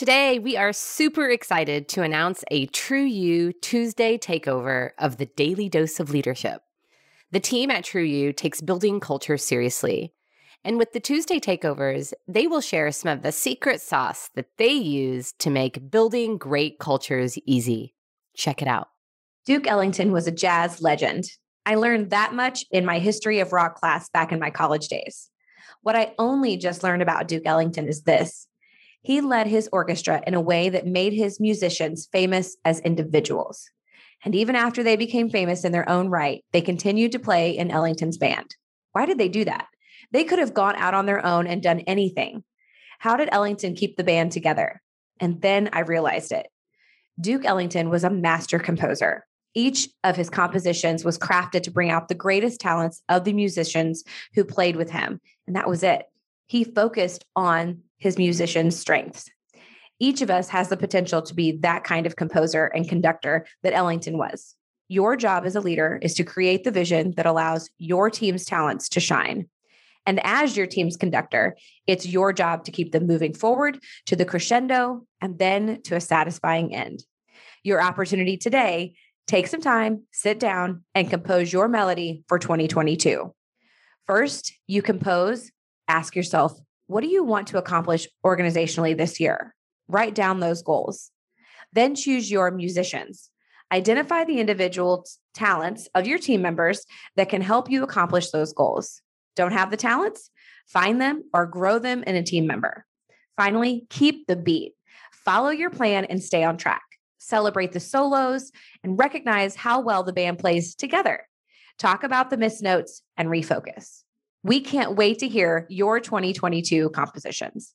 Today, we are super excited to announce a True You Tuesday takeover of the Daily Dose of Leadership. The team at True You takes building culture seriously. And with the Tuesday takeovers, they will share some of the secret sauce that they use to make building great cultures easy. Check it out. Duke Ellington was a jazz legend. I learned that much in my history of rock class back in my college days. What I only just learned about Duke Ellington is this he led his orchestra in a way that made his musicians famous as individuals. And even after they became famous in their own right, they continued to play in Ellington's band. Why did they do that? They could have gone out on their own and done anything. How did Ellington keep the band together? And then I realized it. Duke Ellington was a master composer. Each of his compositions was crafted to bring out the greatest talents of the musicians who played with him. And that was it. He focused on his musician's strengths. Each of us has the potential to be that kind of composer and conductor that Ellington was. Your job as a leader is to create the vision that allows your team's talents to shine. And as your team's conductor, it's your job to keep them moving forward to the crescendo and then to a satisfying end. Your opportunity today take some time, sit down, and compose your melody for 2022. First, you compose, ask yourself, what do you want to accomplish organizationally this year? Write down those goals. Then choose your musicians. Identify the individual talents of your team members that can help you accomplish those goals. Don't have the talents? Find them or grow them in a team member. Finally, keep the beat. Follow your plan and stay on track. Celebrate the solos and recognize how well the band plays together. Talk about the missed notes and refocus. We can't wait to hear your 2022 compositions.